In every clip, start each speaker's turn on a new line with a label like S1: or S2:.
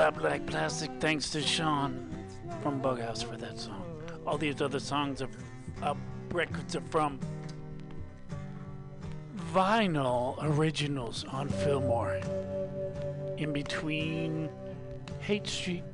S1: Flat Black Plastic, thanks to Sean from Bughouse for that song. All these other songs are, uh, records are from vinyl originals on Fillmore. In between Haight Street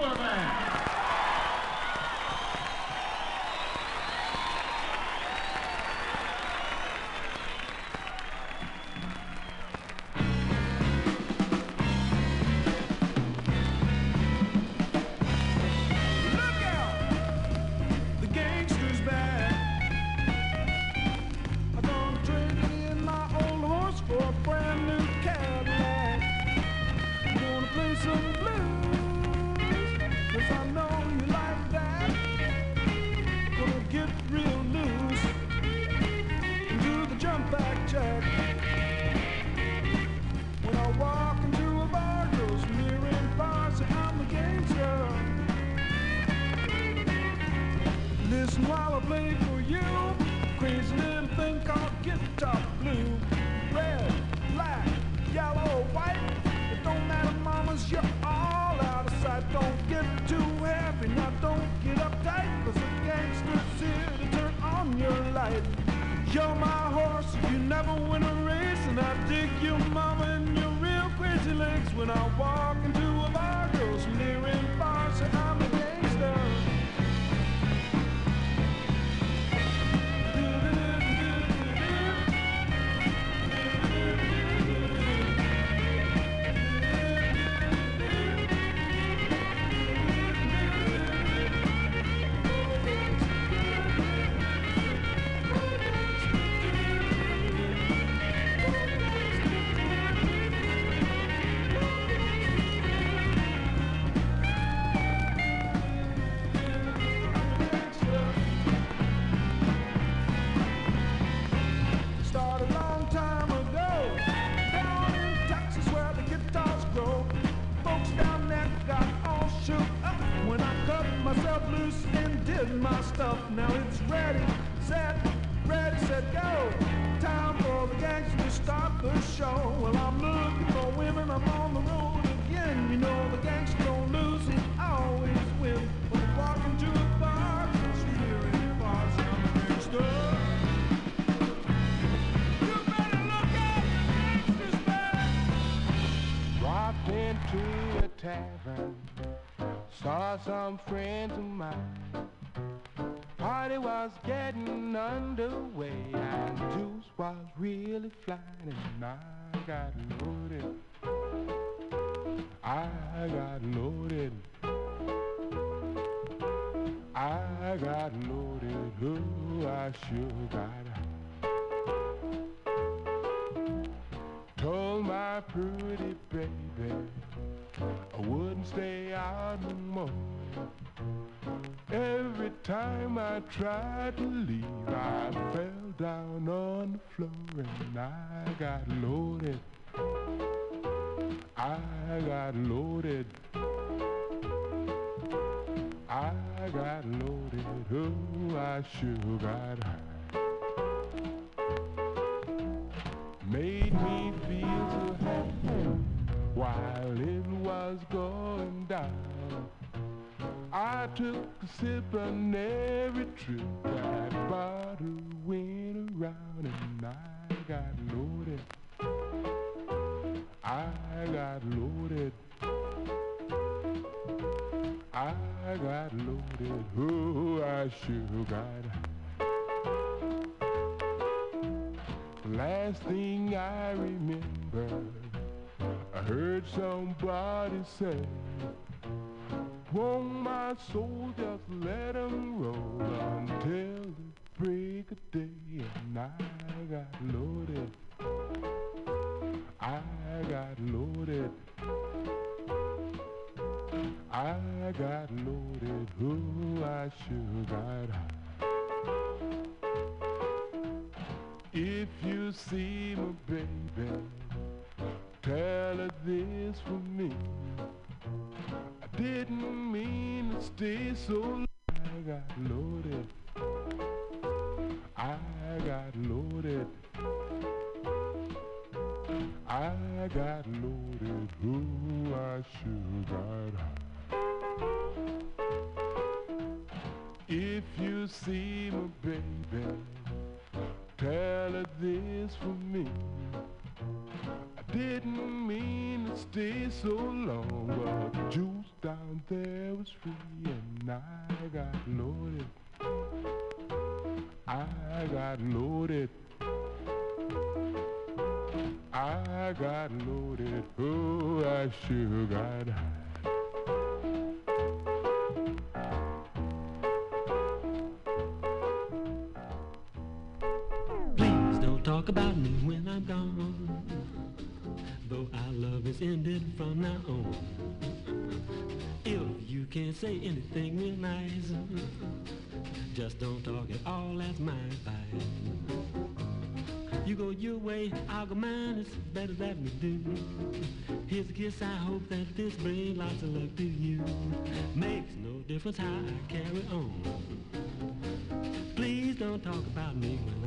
S2: the some
S3: friends of mine. Party was getting underway, and juice was really flying, and I got loaded. I got loaded. I got loaded. Oh, I sure got Told my pretty baby I wouldn't stay out no more. Every time I tried to leave, I fell down on the floor and I got loaded. I got loaded. I got loaded. Oh, I sure got high. made me feel so happy while it was going down. I took a sip on every trip that bottle went around and I got loaded. I got loaded. I got loaded. Oh, I sure got Last thing I remember, I heard somebody say, Won't my soul just let 'em roll until the break of day? And I got loaded. I got loaded. I got loaded. Oh, I sure got high. If you see my baby, tell her this for me. Didn't mean to stay so long. I got loaded. I got loaded. I got loaded. Oh, I sure
S4: it's better that we do. Here's a kiss, I hope that this brings lots of luck to you. Makes no difference how I carry on. Please don't talk about me when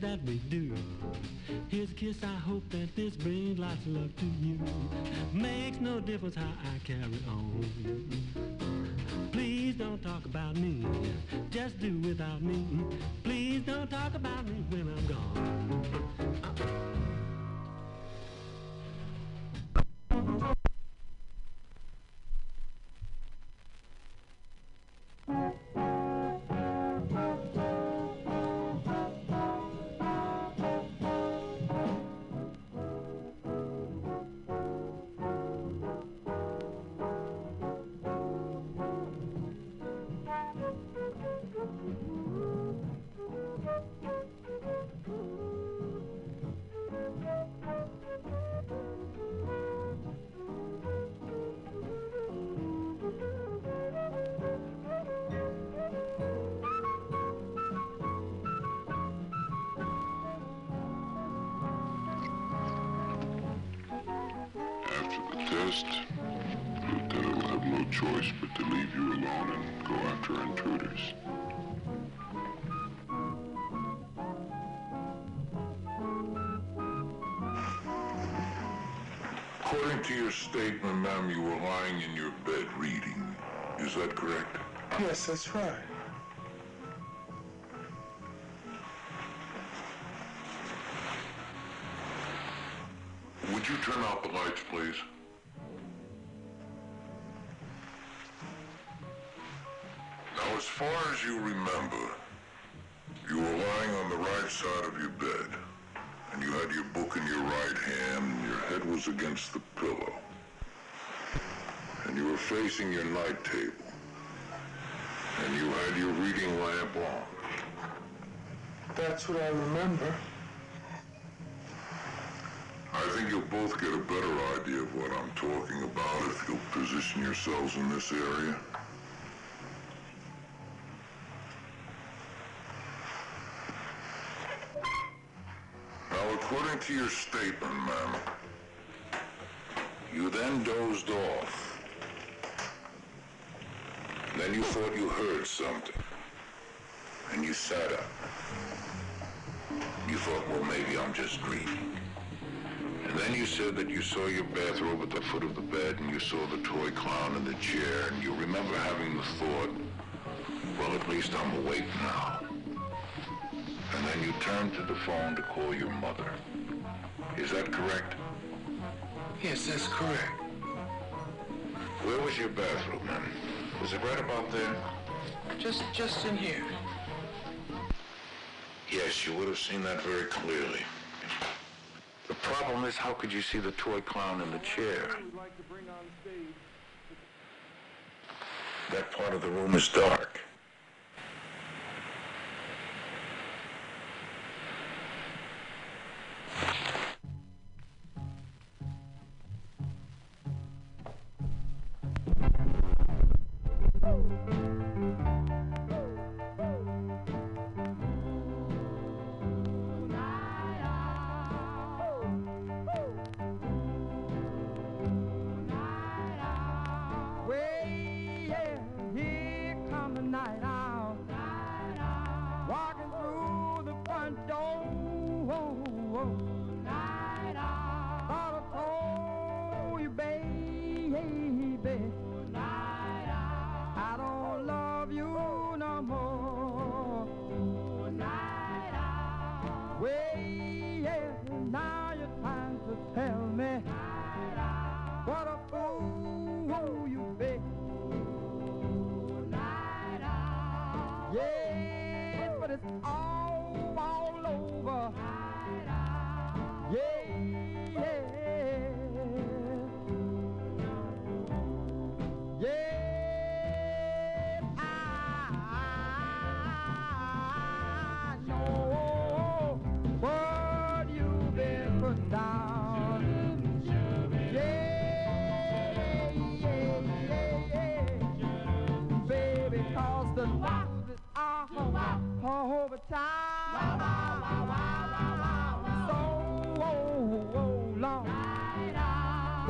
S4: that we do. Here's a kiss, I hope that this brings lots of luck to you. Makes no difference how I carry on. Please don't talk about me, just do without me. Please don't talk about me when I'm
S5: Lieutenant will have no choice but to leave you alone and go after intruders. To your statement, ma'am, you were lying in your bed reading. Is that correct?
S3: Yes, that's right.
S5: Would you turn out the lights, please? Now, as far as you remember, you were lying on the right side of your bed, had your book in your right hand, and your head was against the pillow. And you were facing your night table, and you had your reading lamp on.
S3: That's what I remember.
S5: I think you'll both get a better idea of what I'm talking about if you'll position yourselves in this area. To your statement, ma'am, you then dozed off. Then you thought you heard something. And you sat up. You thought, well, maybe I'm just dreaming. And then you said that you saw your bathrobe at the foot of the bed and you saw the toy clown in the chair and you remember having the thought, well, at least I'm awake now. And then you turned to the phone to call your mother. Is that correct?
S3: Yes, that's correct.
S5: Where was your bathroom then? Was it right about there?
S3: Just, just in here.
S5: Yes, you would have seen that very clearly. The problem is, how could you see the toy clown in the chair? That part of the room is dark.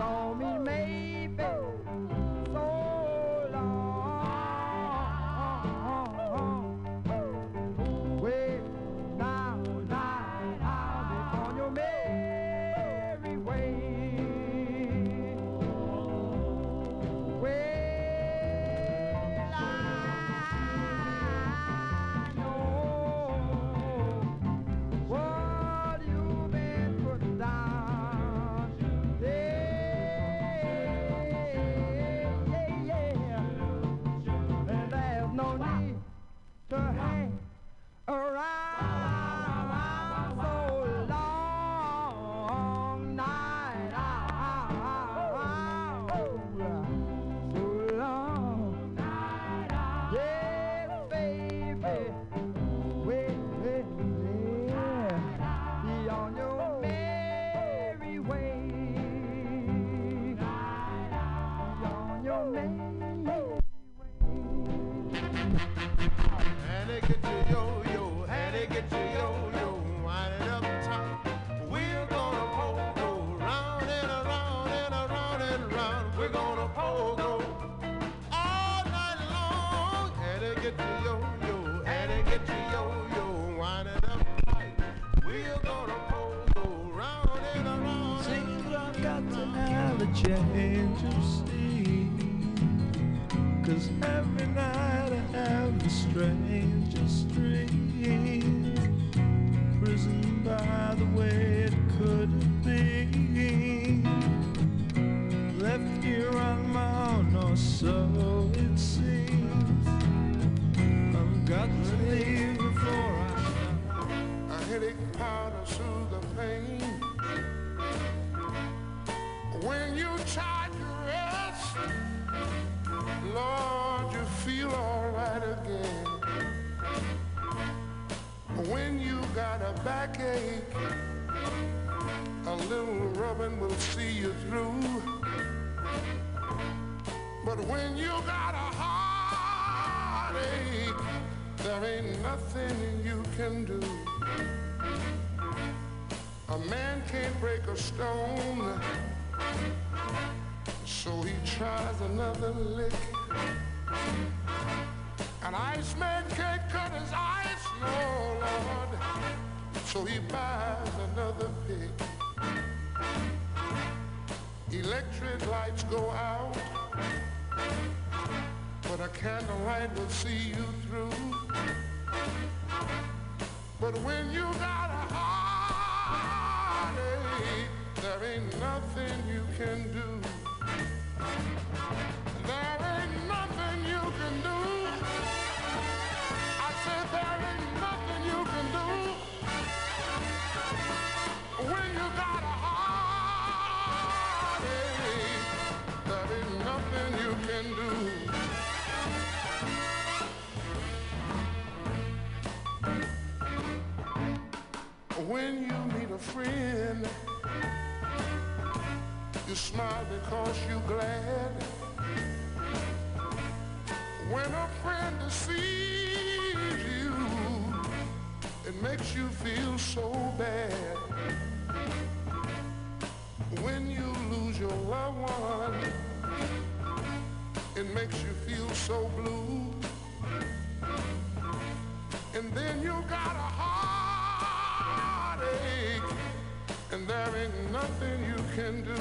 S6: gone. can do. you feel so bad. When you lose your loved one it makes you feel so blue. And then you got a heartache and there ain't nothing you can do.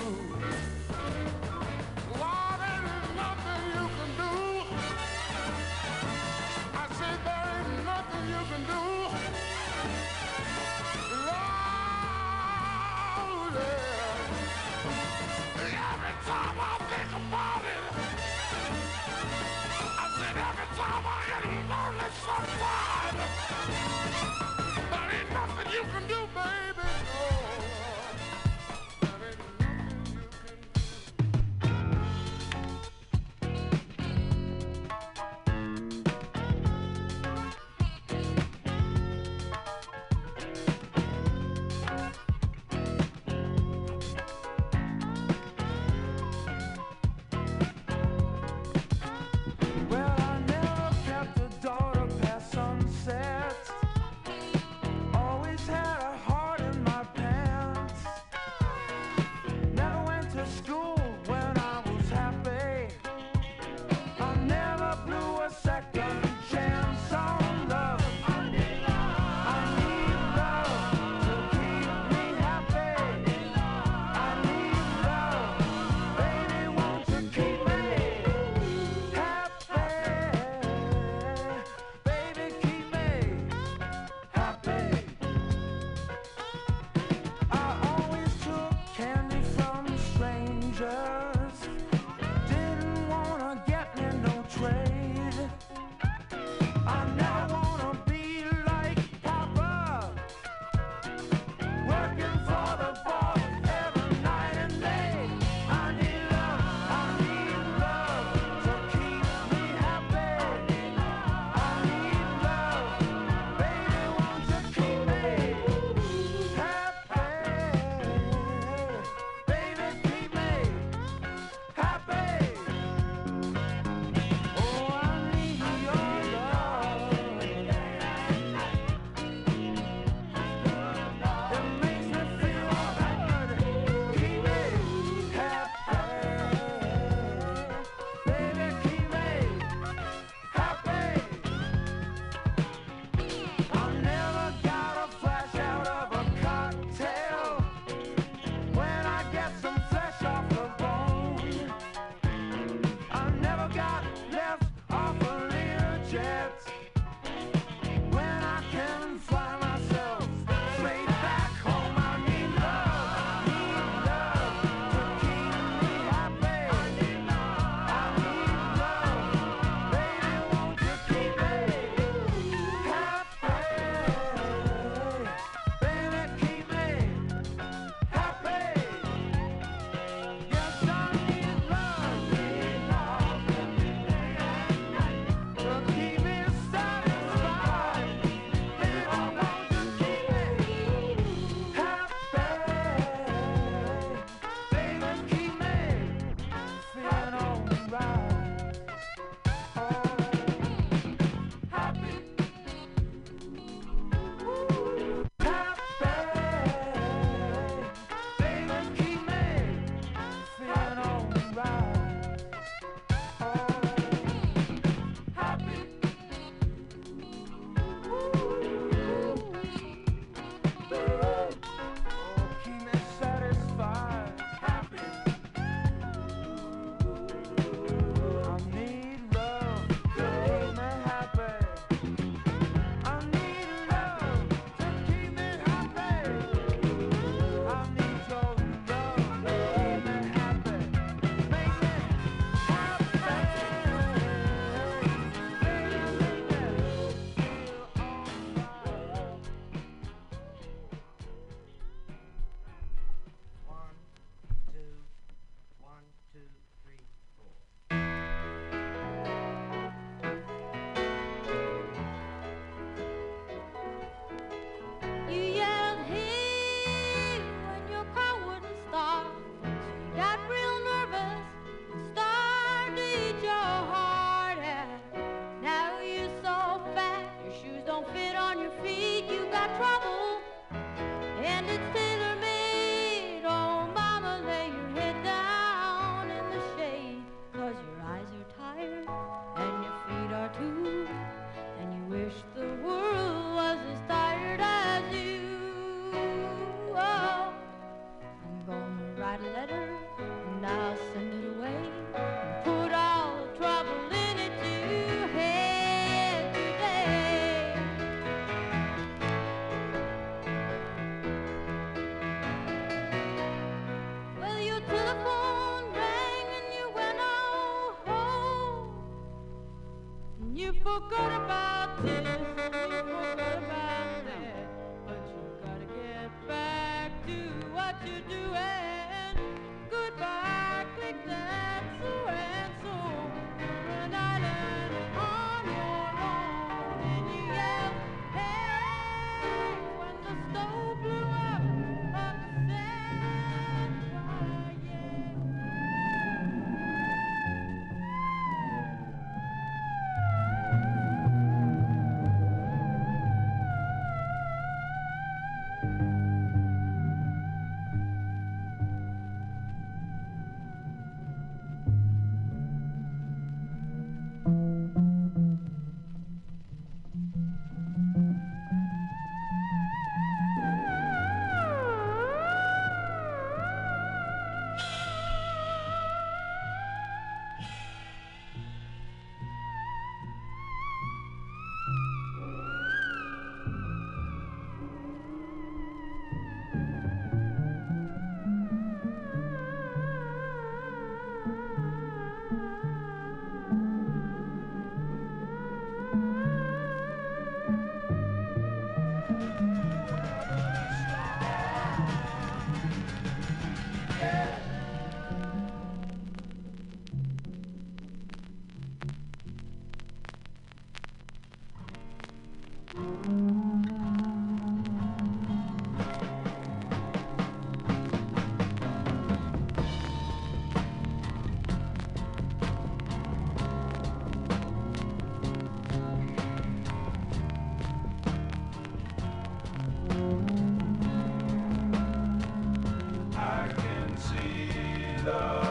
S7: See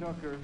S8: Tucker,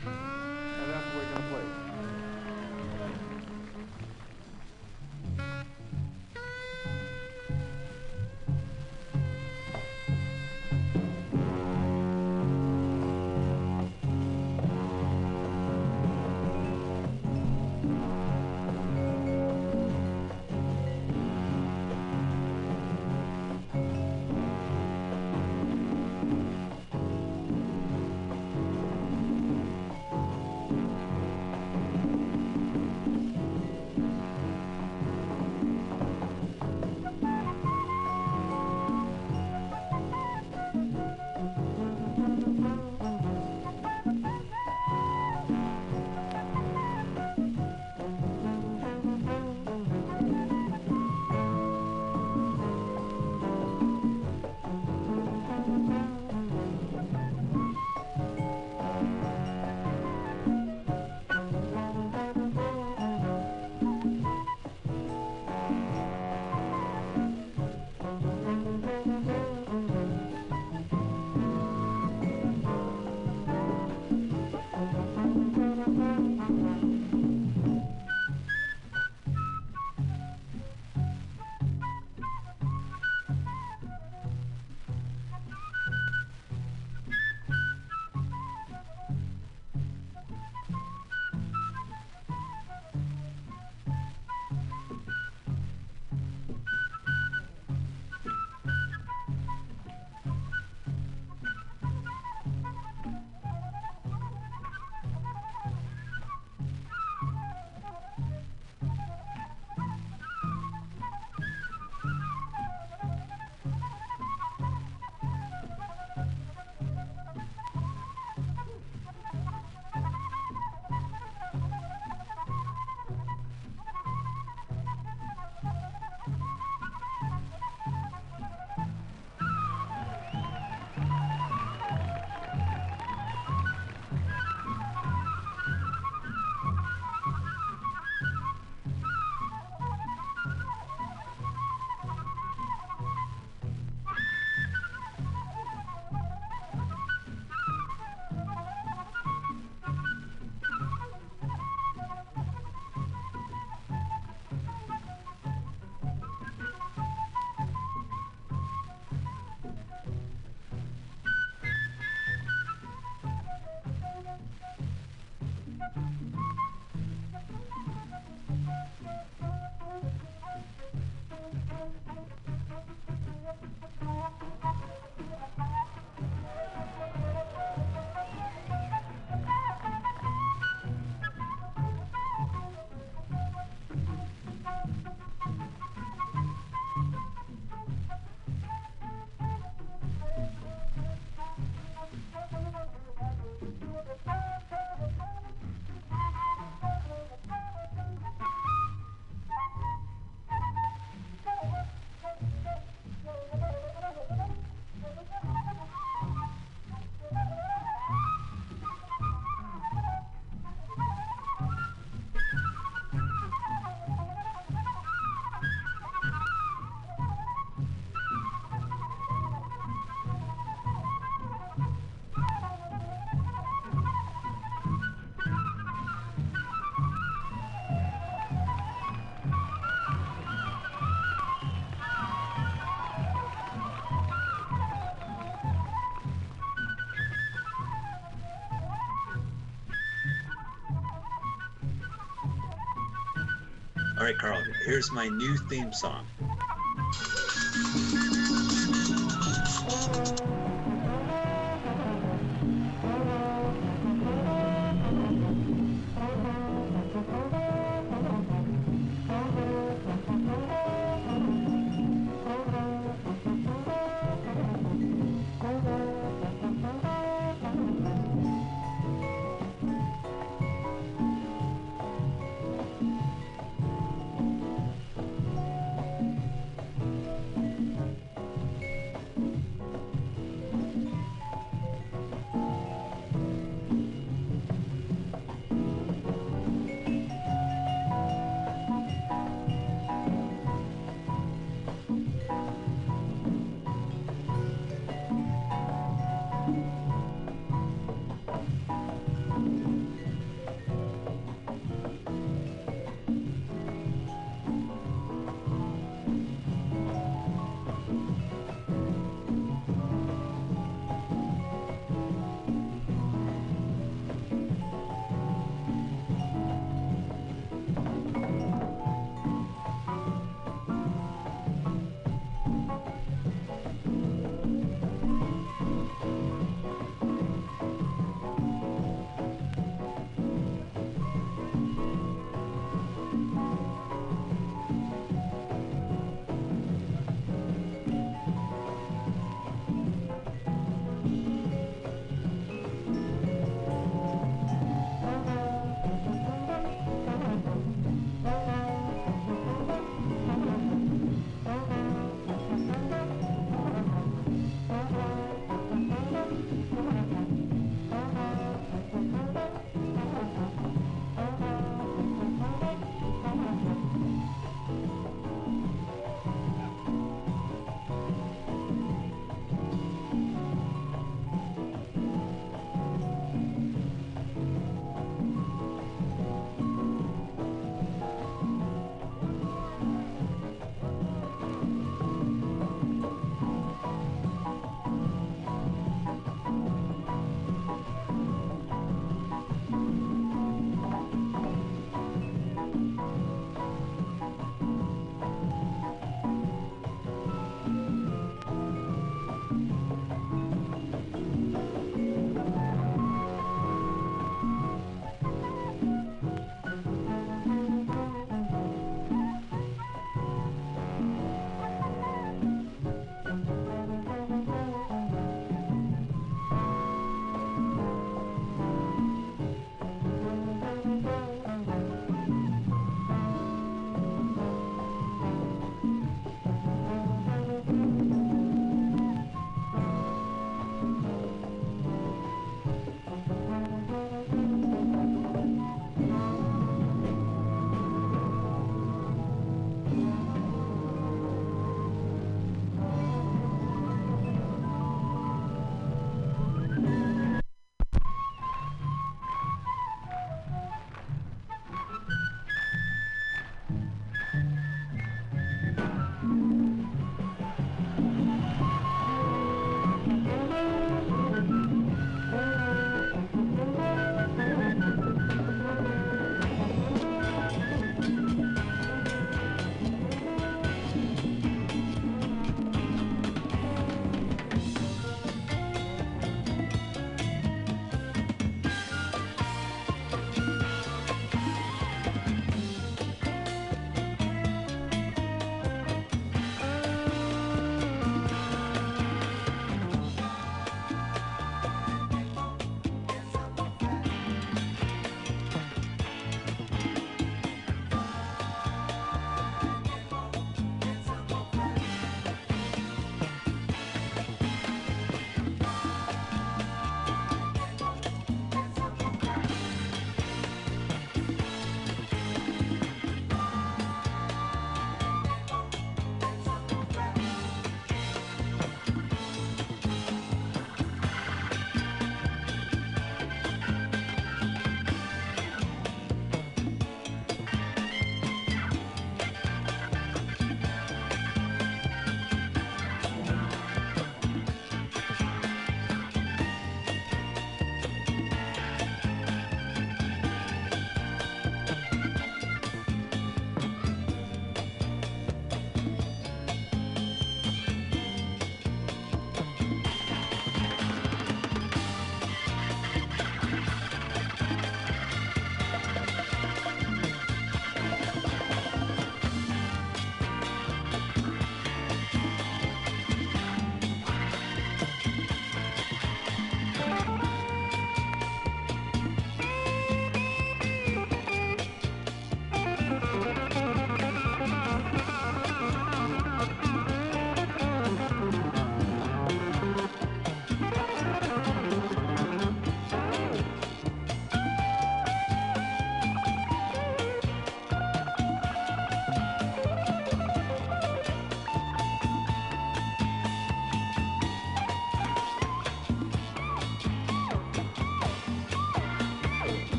S9: Right, Carl. Here's my new theme song.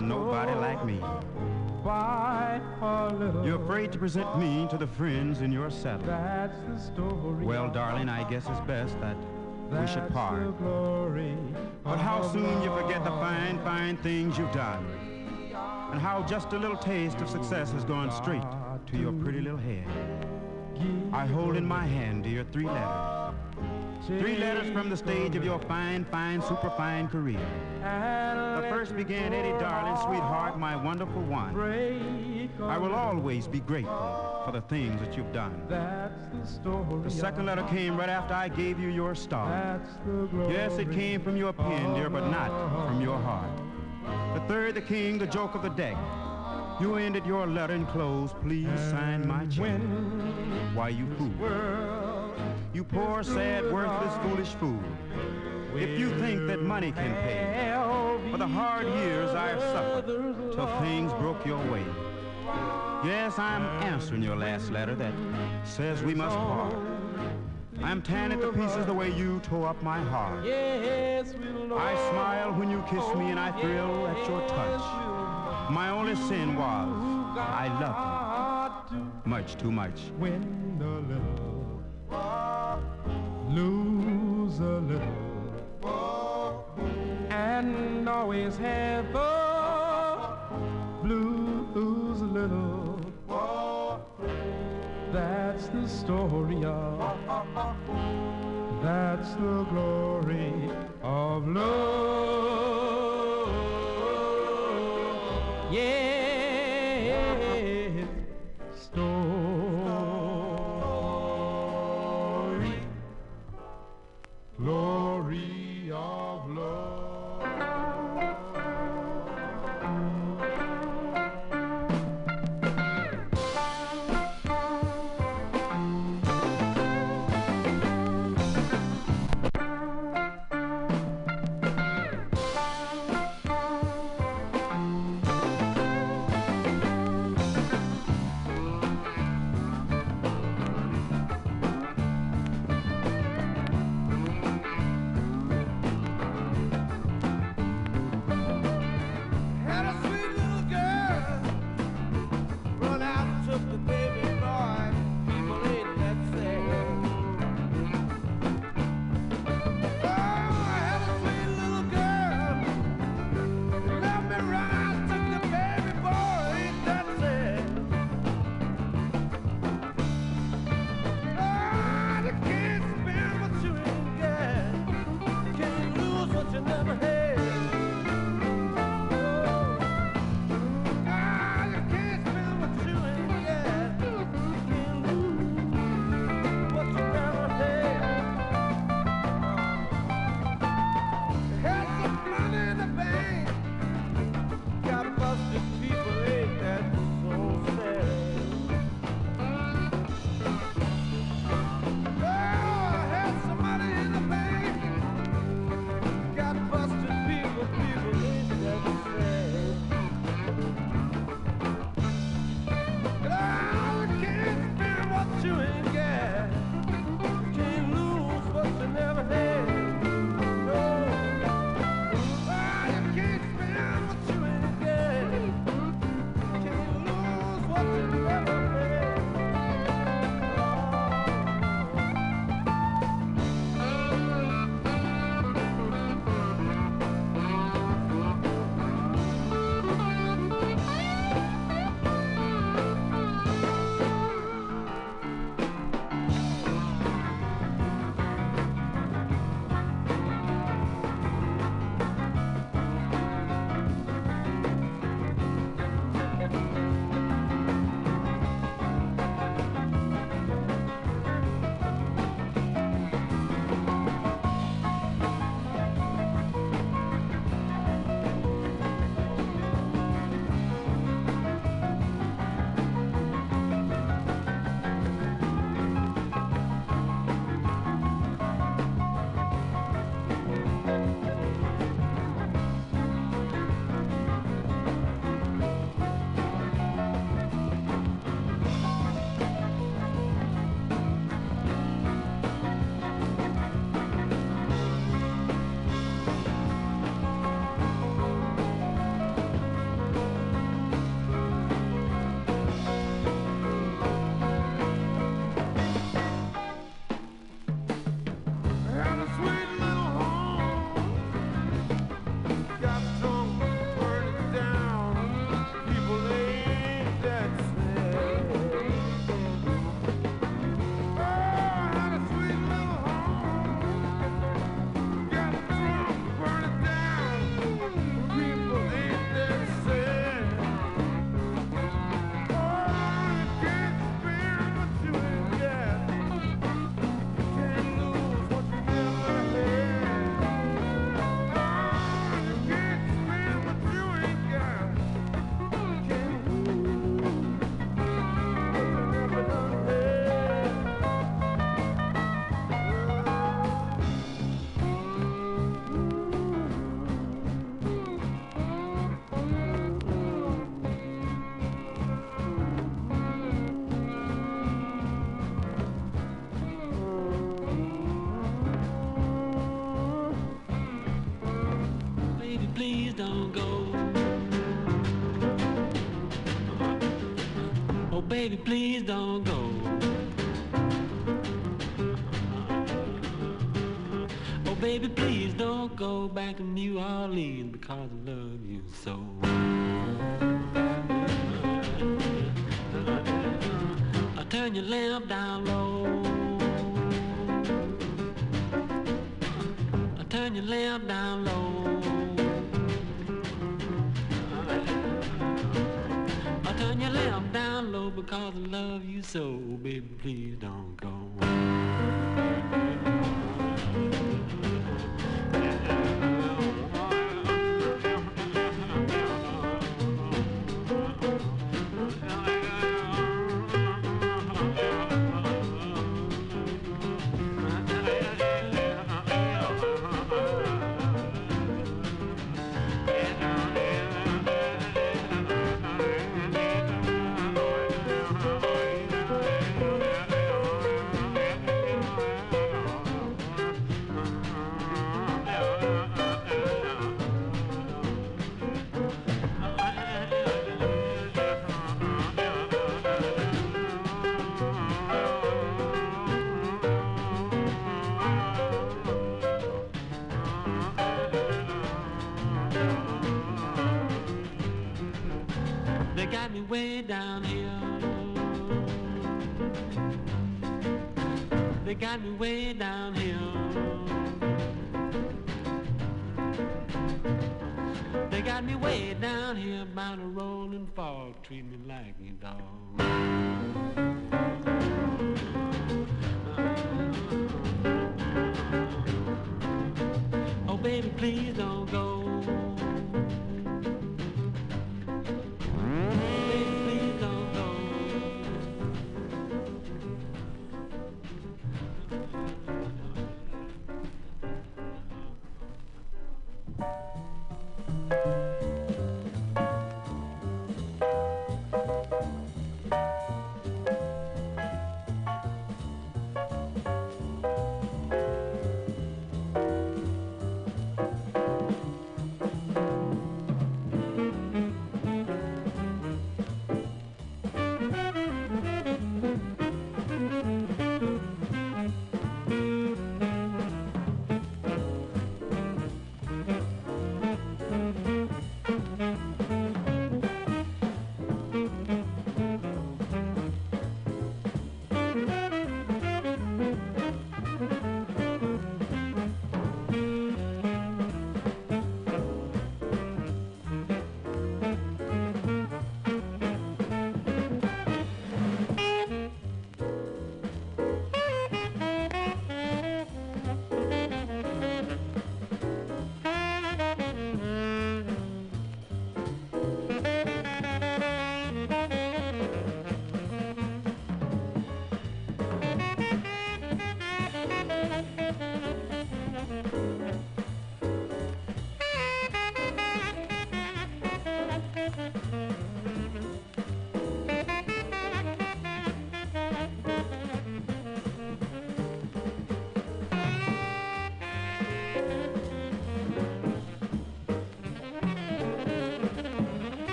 S10: Nobody like me.
S7: By a little.
S10: You're afraid to present me to the friends in your settle.
S7: That's the story.
S10: Well, darling, I guess it's best that we should part. But how soon you forget the fine, fine things you've done. And how just a little taste of success has gone straight to your pretty little head. I hold in my hand, dear, three letters. Three letters from the stage of your fine, fine, superfine career. The first began, Eddie, darling, sweetheart, my wonderful one. I will always be grateful for the things that you've done.
S7: The.
S10: Second letter came right after I gave you your star. Yes, it came from your pen, dear, but not from your heart. The third, the king, the joke of the deck. You ended your letter in close. Please sign my check. Why you fool? You poor, sad, worthless, foolish fool. If you think that money can pay for the hard years I've suffered till things broke your way. Yes, I'm answering your last letter that says we must part. I'm tanning to pieces the way you tore up my heart. I smile when you kiss me and I thrill at your touch. My only sin was I loved you much too much.
S11: Lose a little, and always have the blues a little. That's the story of, that's the glory of love.
S4: Please don't go. Oh, baby, please don't go. Oh, baby, please don't go back to New Orleans because I love you so. I turn your lamp down low. I turn your lamp down low. Because I love you so. Baby, please don't go. Treat me like a dog.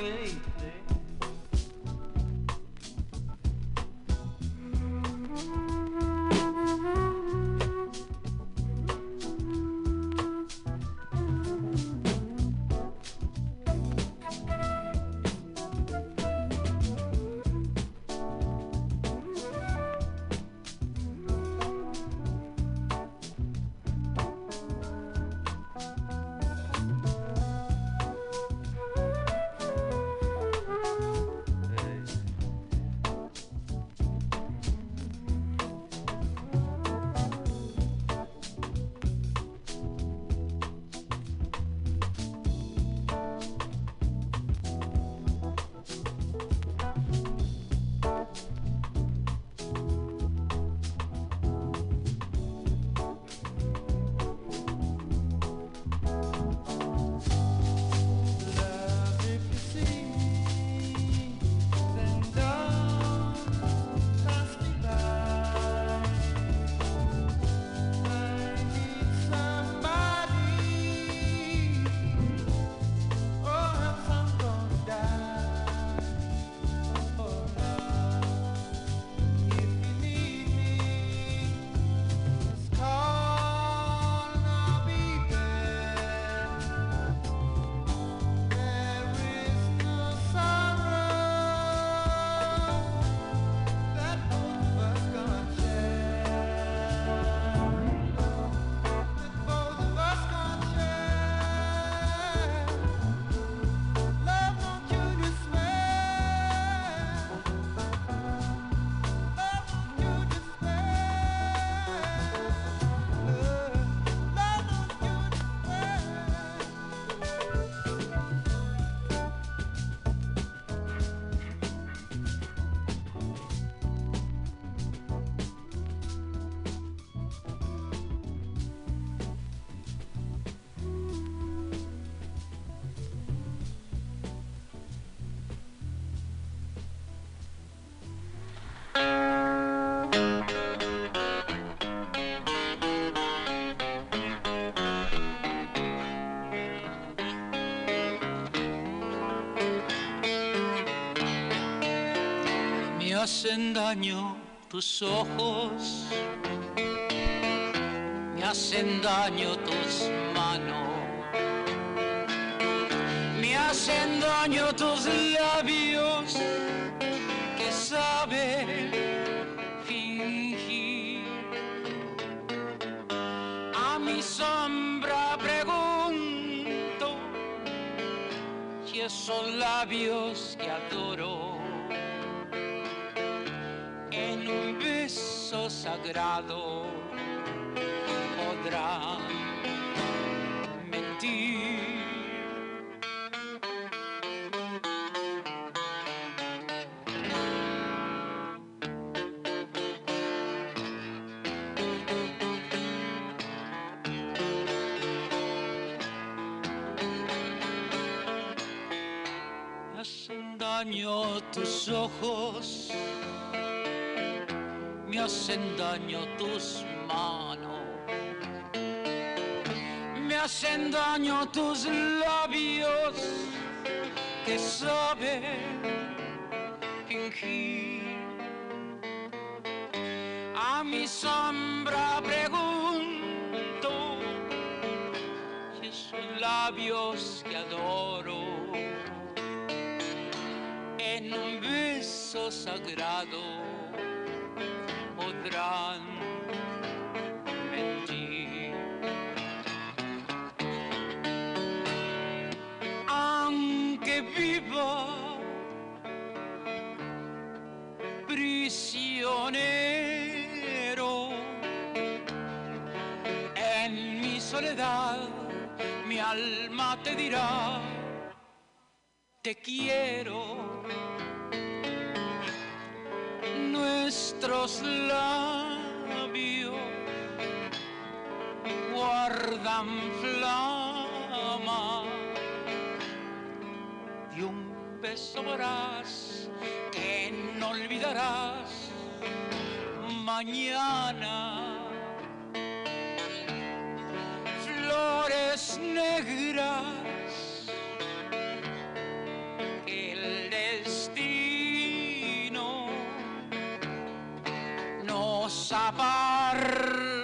S12: Me hacen daño tus ojos, me hacen daño tus manos, me hacen daño tus labios que saben fingir. A mi sombra pregunto si esos labios que adoro sagrado podrán mentir. Me hacen daño tus ojos hacen daño tus manos, me hacen daño tus labios que saben fingir. A mi sombra pregunto si esos labios que adoro en un beso sagrado mentir. Aunque viva prisionero en mi soledad, mi alma te dirá, te quiero nuestros labios guardan flama de un beso voraz que no olvidarás mañana. Flores negras sabar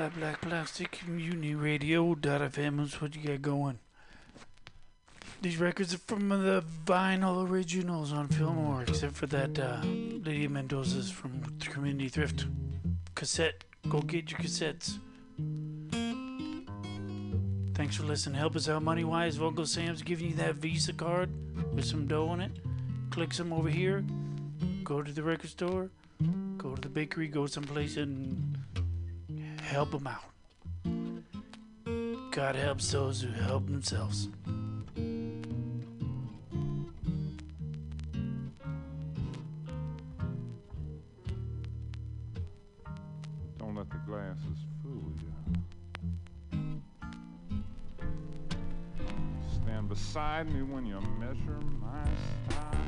S13: Flat Black Plastic Mutiny Radio dot FM is what you got going. These records are from the vinyl originals on Fillmore, except for that uh, Mendoza's from the Community Thrift cassette. Go get your cassettes. Thanks for listening. Help us out money wise. Vocal Sam's giving you that Visa card with some dough on it. Click some over here. Go to the record store. Go to the bakery. Go someplace and help them out. God helps those who help themselves.
S3: Don't let the glasses fool you. Stand beside me when you measure my style.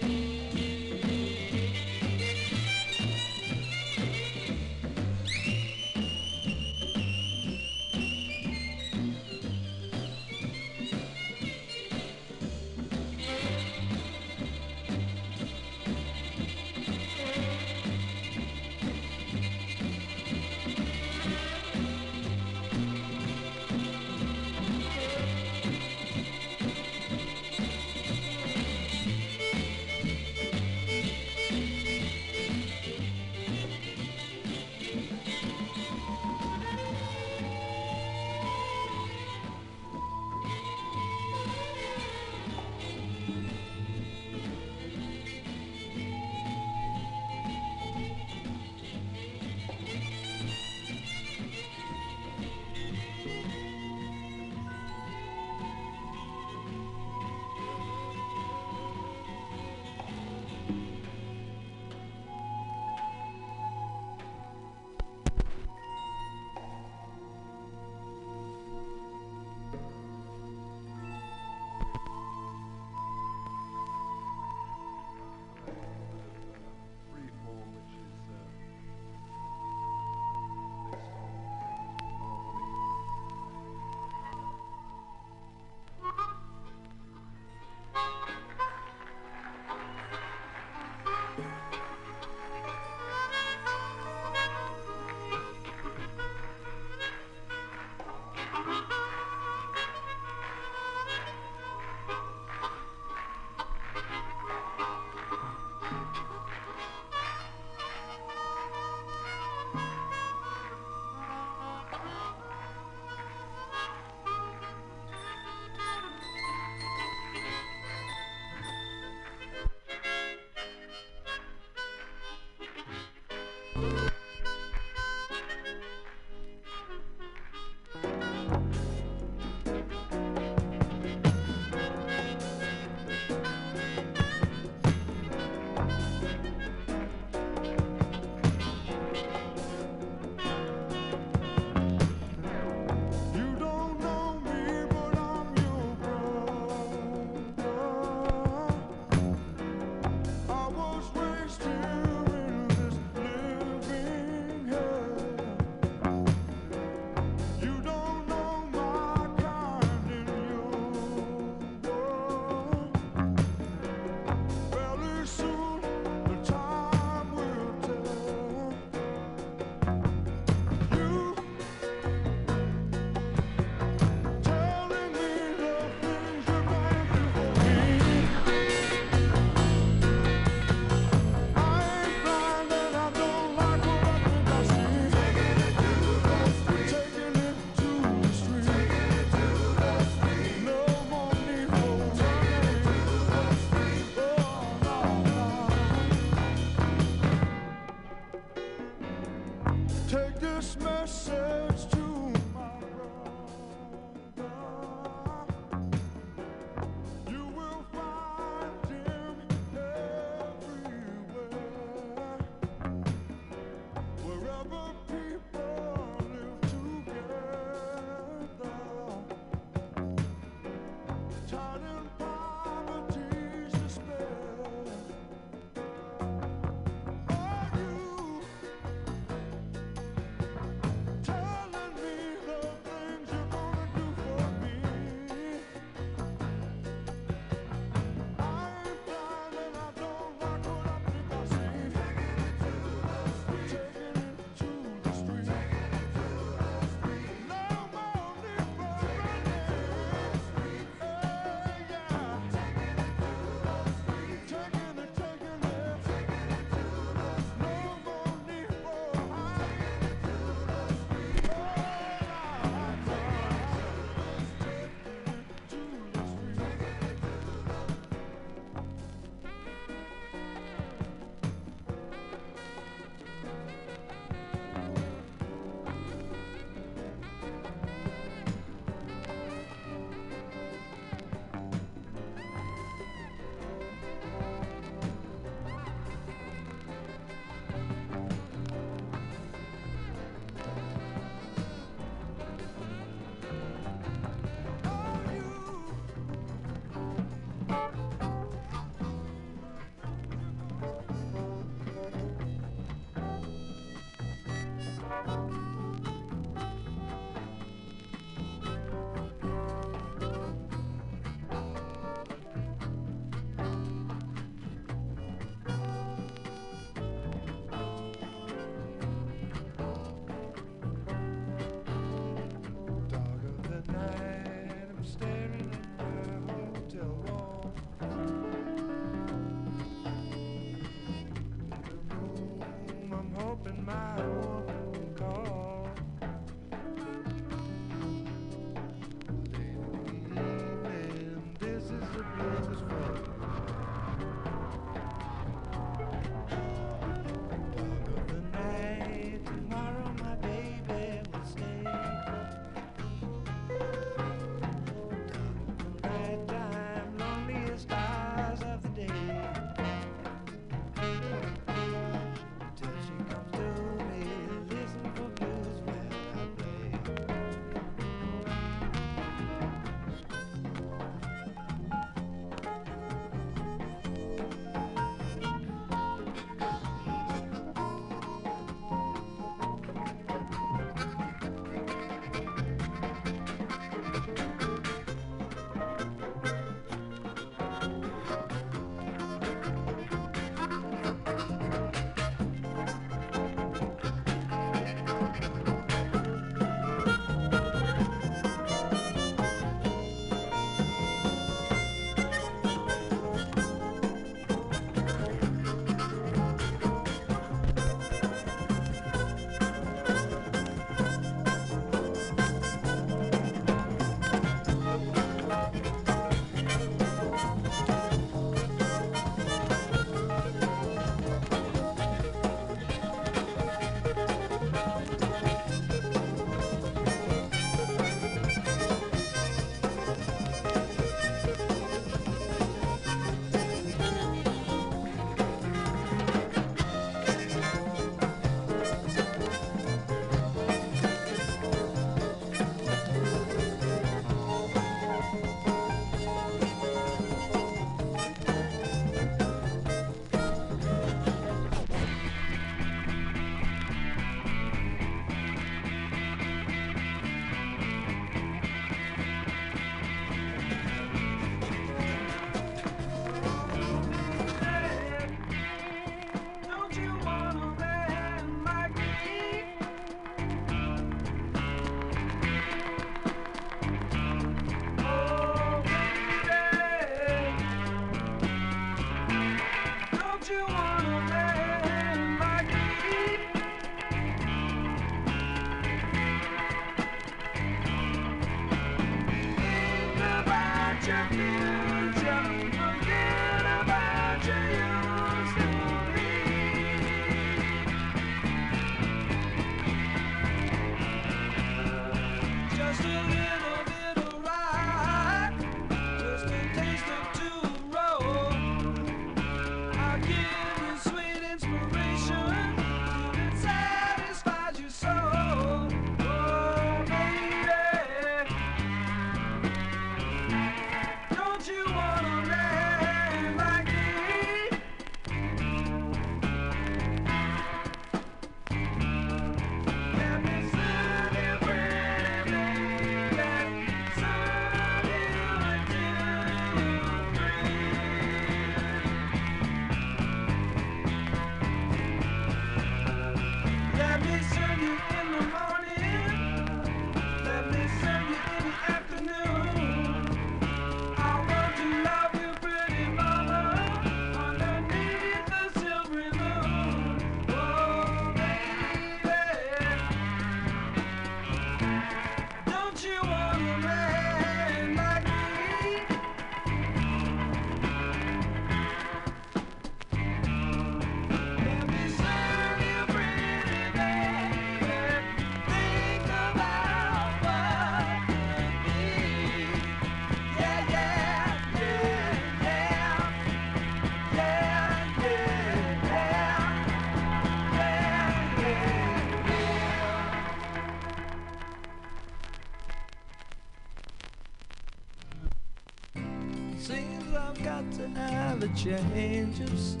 S7: Change
S14: scene.